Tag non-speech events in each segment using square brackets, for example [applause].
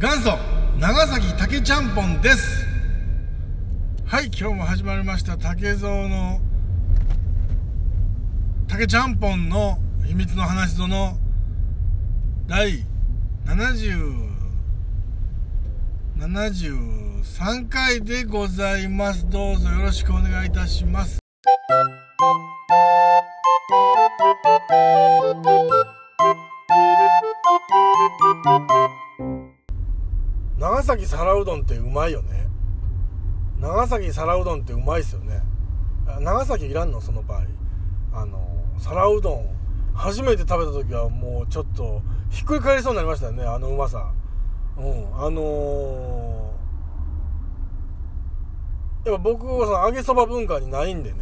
元祖長崎竹ちゃんぽんです。はい今日も始まりました竹蔵の竹ちゃんぽんの秘密の話ぞの第70 73回でございます。どうぞよろしくお願いいたします。長崎皿うどんってうまいよね。長崎皿うどんってうまいっすよね。長崎いらんの？その場合。あの皿うどん。初めて食べた時はもうちょっとひっくり返りそうになりましたよね。あのうまさ。うん。あのー、やっぱ僕はその揚げそば文化にないんでね、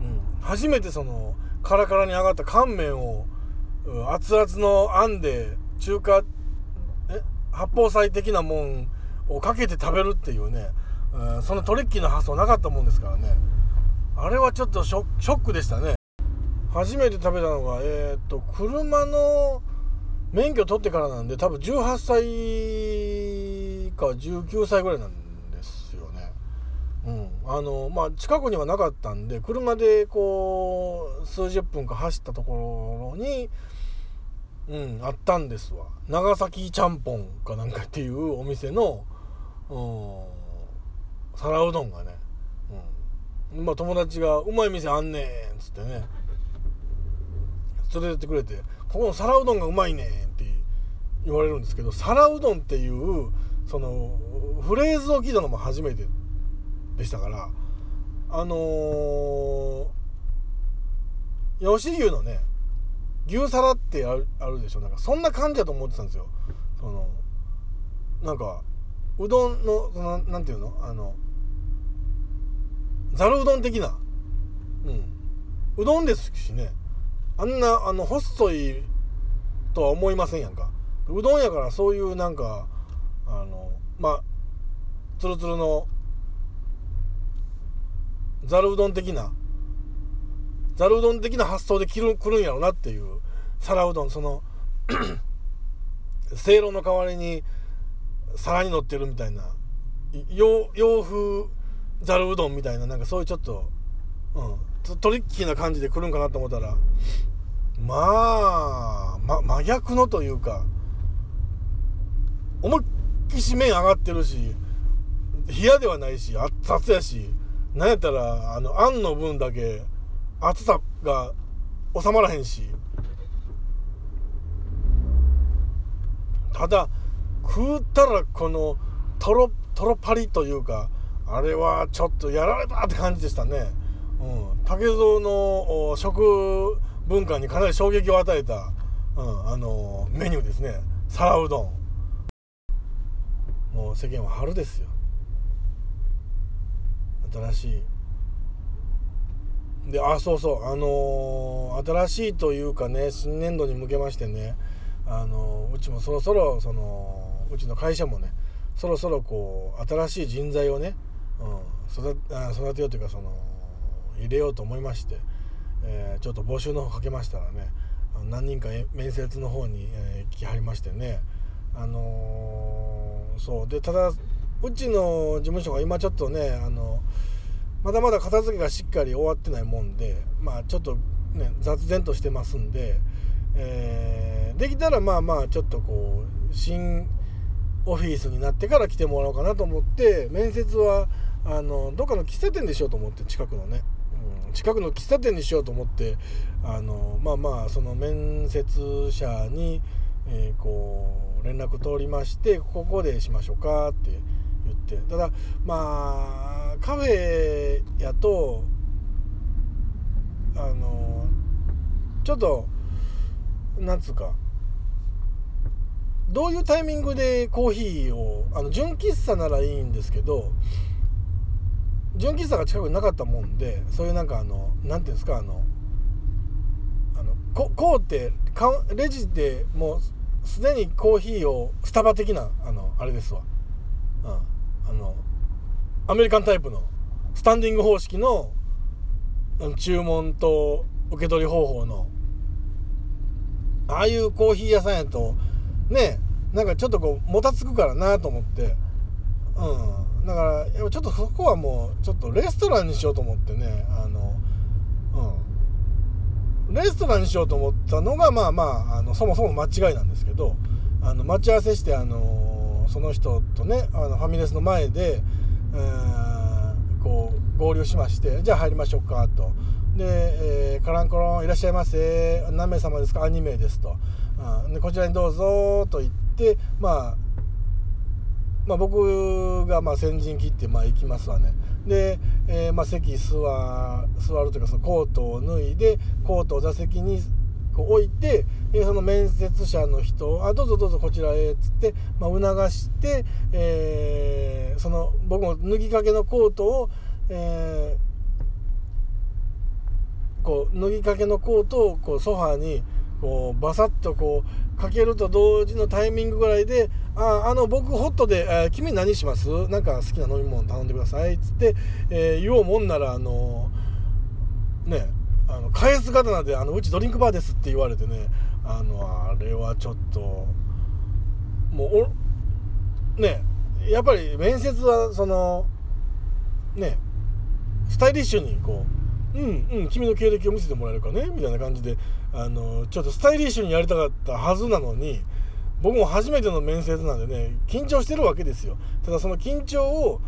うん、初めてそのカラカラに揚がった乾麺を、熱々のあんで中華え八宝菜的なもんをかけて食べるっていうね、うん、そのトリッキーな発想なかったもんですからね。あれはちょっとショックでしたね。初めて食べたのがえー、っと車の免許取ってからなんで多分18歳か19歳ぐらいなんですよね。うん、あのまあ近くにはなかったんで車でこう数十分か走ったところに、うん、あったんですわ。長崎ちゃんぽんかなんかっていうお店の、皿うどんがね、うん、まあ友達が「うまい店あんねん」っつってね。連れてってくれてここの皿うどんがうまいねんって言われるんですけど皿うどんっていうそのフレーズを聞いたのも初めてでしたからあのー、吉牛のね牛皿ってあるあるでしょ？なんかそんな感じだと思ってたんですよ。そのなんかうどんのそのなんていうの？あのざるうどん的な。うん。うどんですしね。あんなあの細いとは思いませんやんか。うどんやからそういうなんかあのまあつるつるのざるうどん的なざるうどん的な発想で来る来るんやろなっていう。皿うどんその [clears throat] せいろの代わりに皿に乗ってるみたいな。洋風ざるうどんみたいななんかそういうちょっと、うん、トリッキーな感じで来るんかなと思ったらまあ、ま、真逆のというか思いっきし麺上がってるし冷やではないし熱々やしなんやったらあのあんの分だけ熱さが収まらへんし。ただ食うたらこのとろとろパリというかあれはちょっとやられたって感じでしたね。うん、竹蔵の食文化にかなり衝撃を与えた、うん、あのメニューですね。皿うどん。もう世間は春ですよ。新しいであそうそうあのー、新しいというかね新年度に向けましてねあのー、うちもそろそろそのうちの会社もねそろそろこう新しい人材をね、うん、育育てようというかその入れようと思いましてえー、ちょっと募集の方かけましたらね何人か面接の方に、えー、来はりましてねあの、そう。でただうちの事務所が今ちょっとねあのまだまだ片付けがしっかり終わってないもんでまあちょっとね雑然としてますんで、えー、できたらまあまあちょっとこう新オフィスになってから来てもらおうかなと思って面接はあのどっかの喫茶店でしようと思って近くのね。うん近くの喫茶店にしようと思ってあのまあまあその面接者に、えー、こう連絡通りましてここでしましょうかって言って。ただまあカフェやとあのちょっとなんつうかどういうタイミングでコーヒーをあの純喫茶ならいいんですけど純喫茶が近くになかったもんでそういうなんかあの何ていうんですかあのあのここうってレジでもうすでにコーヒーをスタバ的なあのあれですわ、うん、あのアメリカンタイプのスタンディング方式の注文と受け取り方法のああいうコーヒー屋さんやとねなんかちょっとこうもたつくからなと思ってうん。だからやっぱちょっとそこはもうちょっとレストランにしようと思ってねあのうん。レストランにしようと思ったのがまあまああのそもそも間違いなんですけどあの待ち合わせしてあのその人とねあのファミレスの前で、えー、こう合流しましてじゃあ入りましょうかと。で、えー、カランコロンいらっしゃいませ。何名様ですか？あ2名ですと、うん、でこちらにどうぞと言ってまあまあ、僕がまあ先陣切ってまあ行きますわね。で、えー、まあ席座座るというかそのコートを脱いでコートを座席にこう置いて、えー、その面接者の人「あどうぞどうぞこちらへ」っつって、まあ、促して、えー、その僕も脱ぎかけのコートを、えー、こう脱ぎかけのコートをこうソファーにこうバサッとこうかけると同時のタイミングぐらいで「ああの僕ホットで、えー、君何します？なんか好きな飲み物頼んでください」っつって、えー、言おうもんならあのねあの返す刀であの「うちドリンクバーです」って言われてねあのあれはちょっともうおねやっぱり面接はそのねスタイリッシュにこう「うんうん君の経歴を見せてもらえるかね」みたいな感じであのちょっとスタイリッシュにやりたかったはずなのに僕も初めての面接なんでね緊張してるわけですよただその緊張を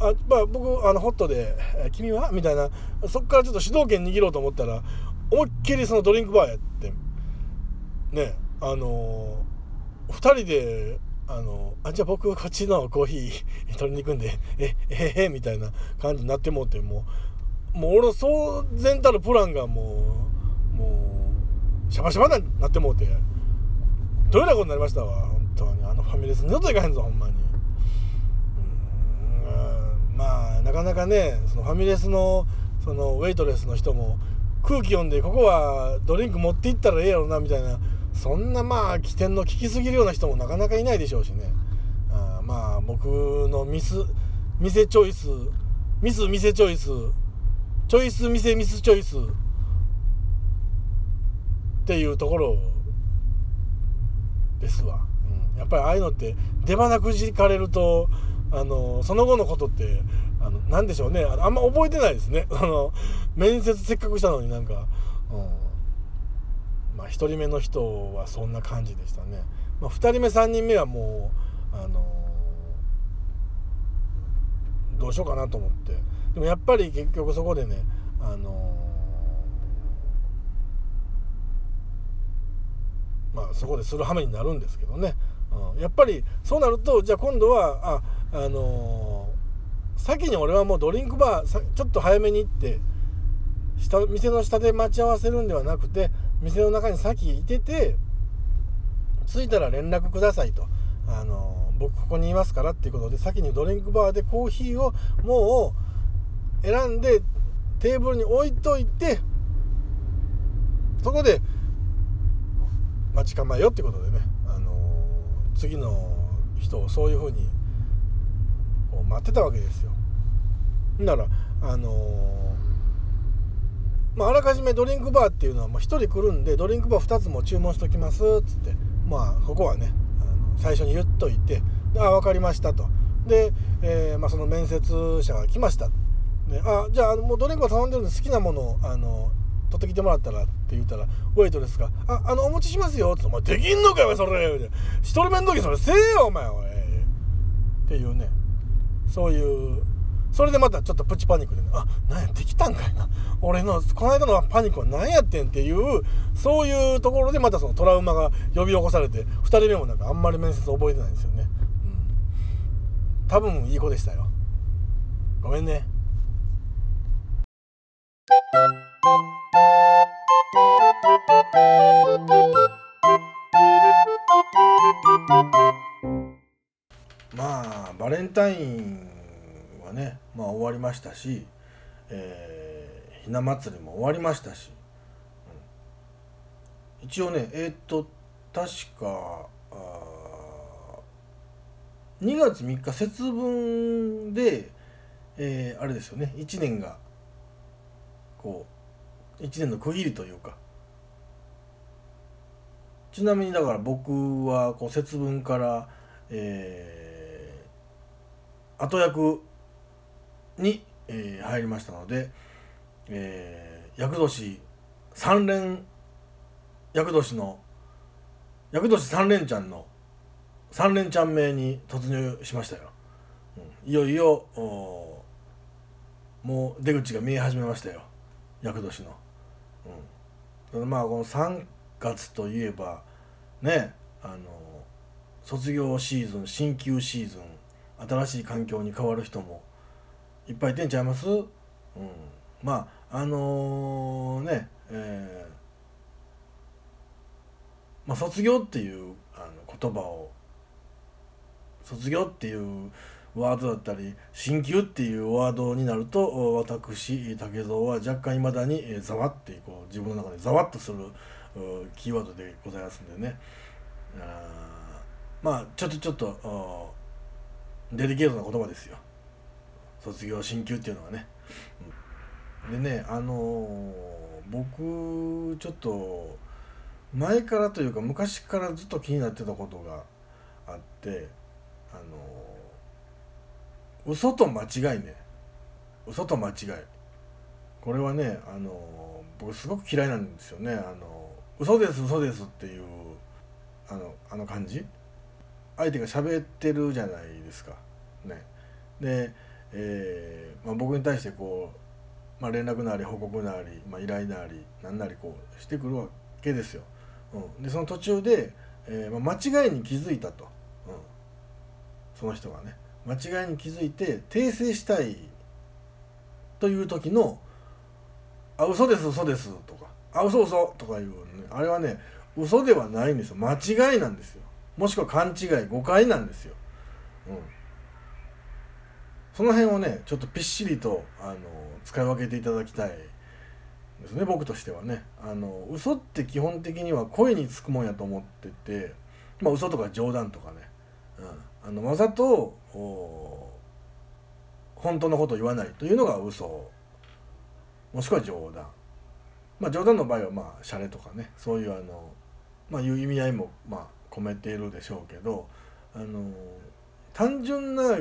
あ、まあ、僕あのホットで「君は?」みたいなそっからちょっと主導権握ろうと思ったら思いっきりそのドリンクバーやってねあの2人であのあじゃあ僕こっちのコーヒー取りに行くんでええへへみたいな感じになってもうてもうもう俺そう全たるプランがもうもうシャバシャバになってもうて。どういうなことになりましたわ。本当に。あのファミレス二度と行かへんぞほんまに。うん。まあなかなかねそのファミレスのそのウェイトレスの人も空気読んでここはドリンク持っていったらええやろなみたいな。そんなまあ起点の効きすぎるような人もなかなかいないでしょうしね。あまあ僕のミス店チョイスミス店チョイスチョイス店ミスチョイスっていうところをですわ、うん、やっぱりああいうのって出花くじかれるとあのその後のことってあの何でしょうね。あんま覚えてないですね。[laughs] あの面接せっかくしたのになんか、うん、まあ1人目の人はそんな感じでしたね、まあ、2人目3人目はもうあのどうしようかなと思って。でもやっぱり結局そこでねあのまあ、そこでする羽目になるんですけどね、うん、やっぱりそうなるとじゃあ今度はあ、あのー、先に俺はもうドリンクバーちょっと早めに行って下店の下で待ち合わせるんではなくて店の中に先いてて着いたら連絡くださいと、あのー、僕ここにいますからっていうことで先にドリンクバーでコーヒーをもう選んでテーブルに置いといてそこで待ち構えよってことでね、あのー、次の人をそういうふうにこう待ってたわけですよ。ならあのー、まあ、あらかじめドリンクバーっていうのはもう1人来るんでドリンクバー2つも注文しときますっつってまあここはねあの最初に言っといて「あ分かりました」と。で、えー、まあ、その面接者が来ました。ね、あじゃあもうドリンクバー頼んでるんで好きなものをあの取ってきてもらったらって言ったらウェイトレスが「ああのお持ちしますよ」って「お前できんのかよそれ」「一人目の時それせえよお前。おい」っていうね。そういうそれでまたちょっとプチパニックでね「あなんやできたんかいな。俺のこの間のパニックは何やってん」っていうそういうところでまたそのトラウマが呼び起こされて2人目もなんかあんまり面接覚えてないんですよね。うん。多分いい子でしたよ。ごめんね。まあバレンタインはね、まあ、終わりましたし、えー、ひな祭りも終わりましたし、うん、一応ねえー、っと確か2月3日節分で、えー、あれですよね1年がこう1年の区切りというか。ちなみにだから僕はこう節分から、えー後役に、えー入りましたので、えー、厄年三連厄年の厄年三連ちゃんの三連ちゃん名に突入しましたよ、うん。いよいよもう出口が見え始めましたよ。厄年の、うん、まあこの3月といえばねあの卒業シーズン進級シーズン新しい環境に変わる人もいっぱいいてんちゃいます、うん、まああのねえーまあ、卒業っていうあの言葉を卒業っていうワードだったり進級っていうワードになると私竹蔵は若干いまだにざわってこう自分の中でざわっとするキーワードでございますんでね。あまあちょっとちょっとデリケートな言葉ですよ。卒業進級っていうのはね、でねあのー僕ちょっと前からというか昔からずっと気になってたことがあってあの嘘と間違いね。嘘と間違い。これはねあの僕すごく嫌いなんですよね。あの嘘です嘘ですっていうあのあの感じ。相手が喋ってるじゃないですか。ね。で、えーまあ、僕に対してこう、まあ、連絡なり報告なり、まあ、依頼なり何なりこうしてくるわけですよ、うん、でその途中で、えーまあ、間違いに気づいたと、うん、その人がね。間違いに気づいて訂正したいという時の「あ嘘です嘘です」とか「あ嘘嘘」とかいうね。あれはね嘘ではないんですよ。間違いなんですよ。もしくは勘違い誤解なんですよ、うん、その辺をねちょっとぴっしりとあの使い分けていただきたいですね僕としてはね。あの嘘って基本的には声につくもんやと思っててまあ嘘とか冗談とかね、うん、あのわざと本当のことを言わないというのが嘘。もしくは冗談。まあ冗談の場合はまあシャレとかね。そういうあのまあいう意味合いもまあ込めているでしょうけどあの単純な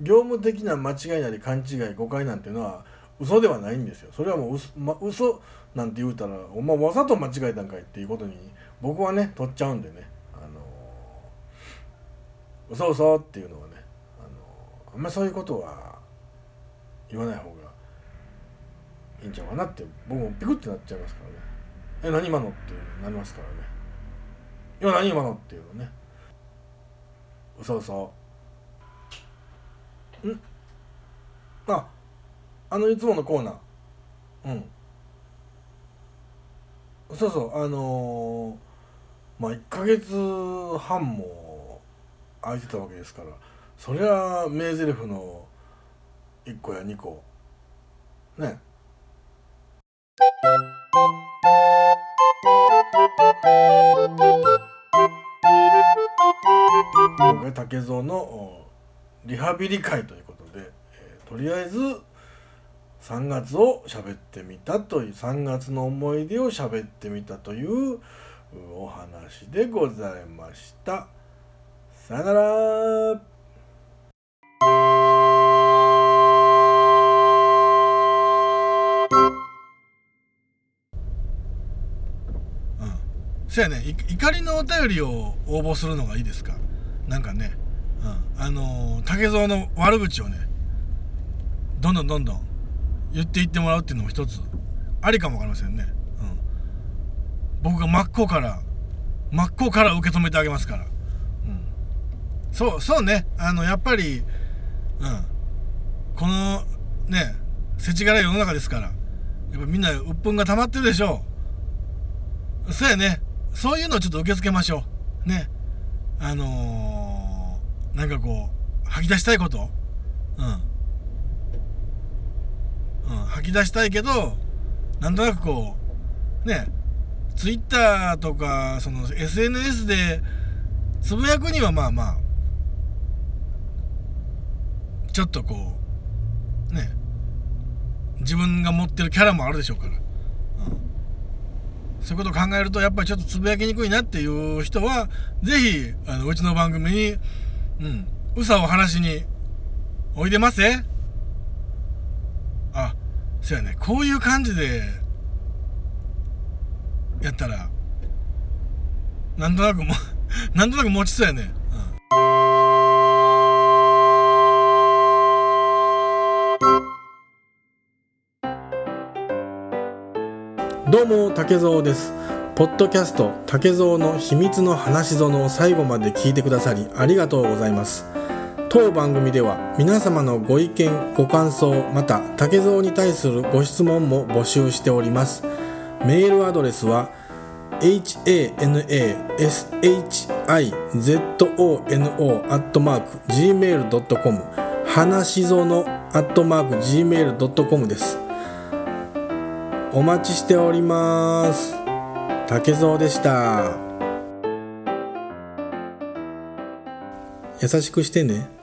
業務的な間違いなり勘違い誤解なんていうのは嘘ではないんですよ。それはもう嘘,、ま、嘘なんて言うたらお前わざと間違えたんかいっていうことに僕はね取っちゃうんでね。あの嘘嘘っていうのはねあのあんまりそういうことは言わない方がいいんちゃうかなって僕もピクってなっちゃいますからね。え何今のってなりますからね。や何今のっていうのね。嘘嘘ん？ああのいつものコーナー。うん。そうそう。あのーまあ1ヶ月半も空いてたわけですからそりゃ名台詞の1個や2個。ね。今回竹蔵のリハビリ会ということで、えーとりあえず3月を喋ってみたという3月の思い出を喋ってみたというお話でございました。さよなら。うん、そやね怒りのお便りを応募するのがいいですか？なんかね、うん、あのー竹蔵の悪口をねどんどんどんどん言っていってもらうっていうのも一つありかもわかりませんね、うん、僕が真っ向から真っ向から受け止めてあげますから、うん、そうそうね。あのやっぱり、うん、このね世知辛い世の中ですからやっぱみんな鬱憤が溜まってるでしょう。そうやね。そういうのをちょっと受け付けましょう。ね。あのー、なんかこう吐き出したいこと？うん、うん、吐き出したいけどなんとなくこうねツイッターとかその SNS でつぶやくにはまあまあちょっとこうね自分が持ってるキャラもあるでしょうから、うん、そういうことを考えるとやっぱりちょっとつぶやきにくいなっていう人は是非あのうちの番組にうん。うさを話しにおいでます？あそうやね。こういう感じでやったらなんとなくも [laughs] なんとなく持ちそうやね、うん、どうも竹蔵です。ポッドキャスト竹蔵の秘密の話ぞの最後まで聞いてくださりありがとうございます。当番組では皆様のご意見ご感想また竹蔵に対するご質問も募集しております。メールアドレスは hanashizono.gmail.com 花しぞの .gmail.com です。お待ちしております。竹蔵でした。優しくしてね。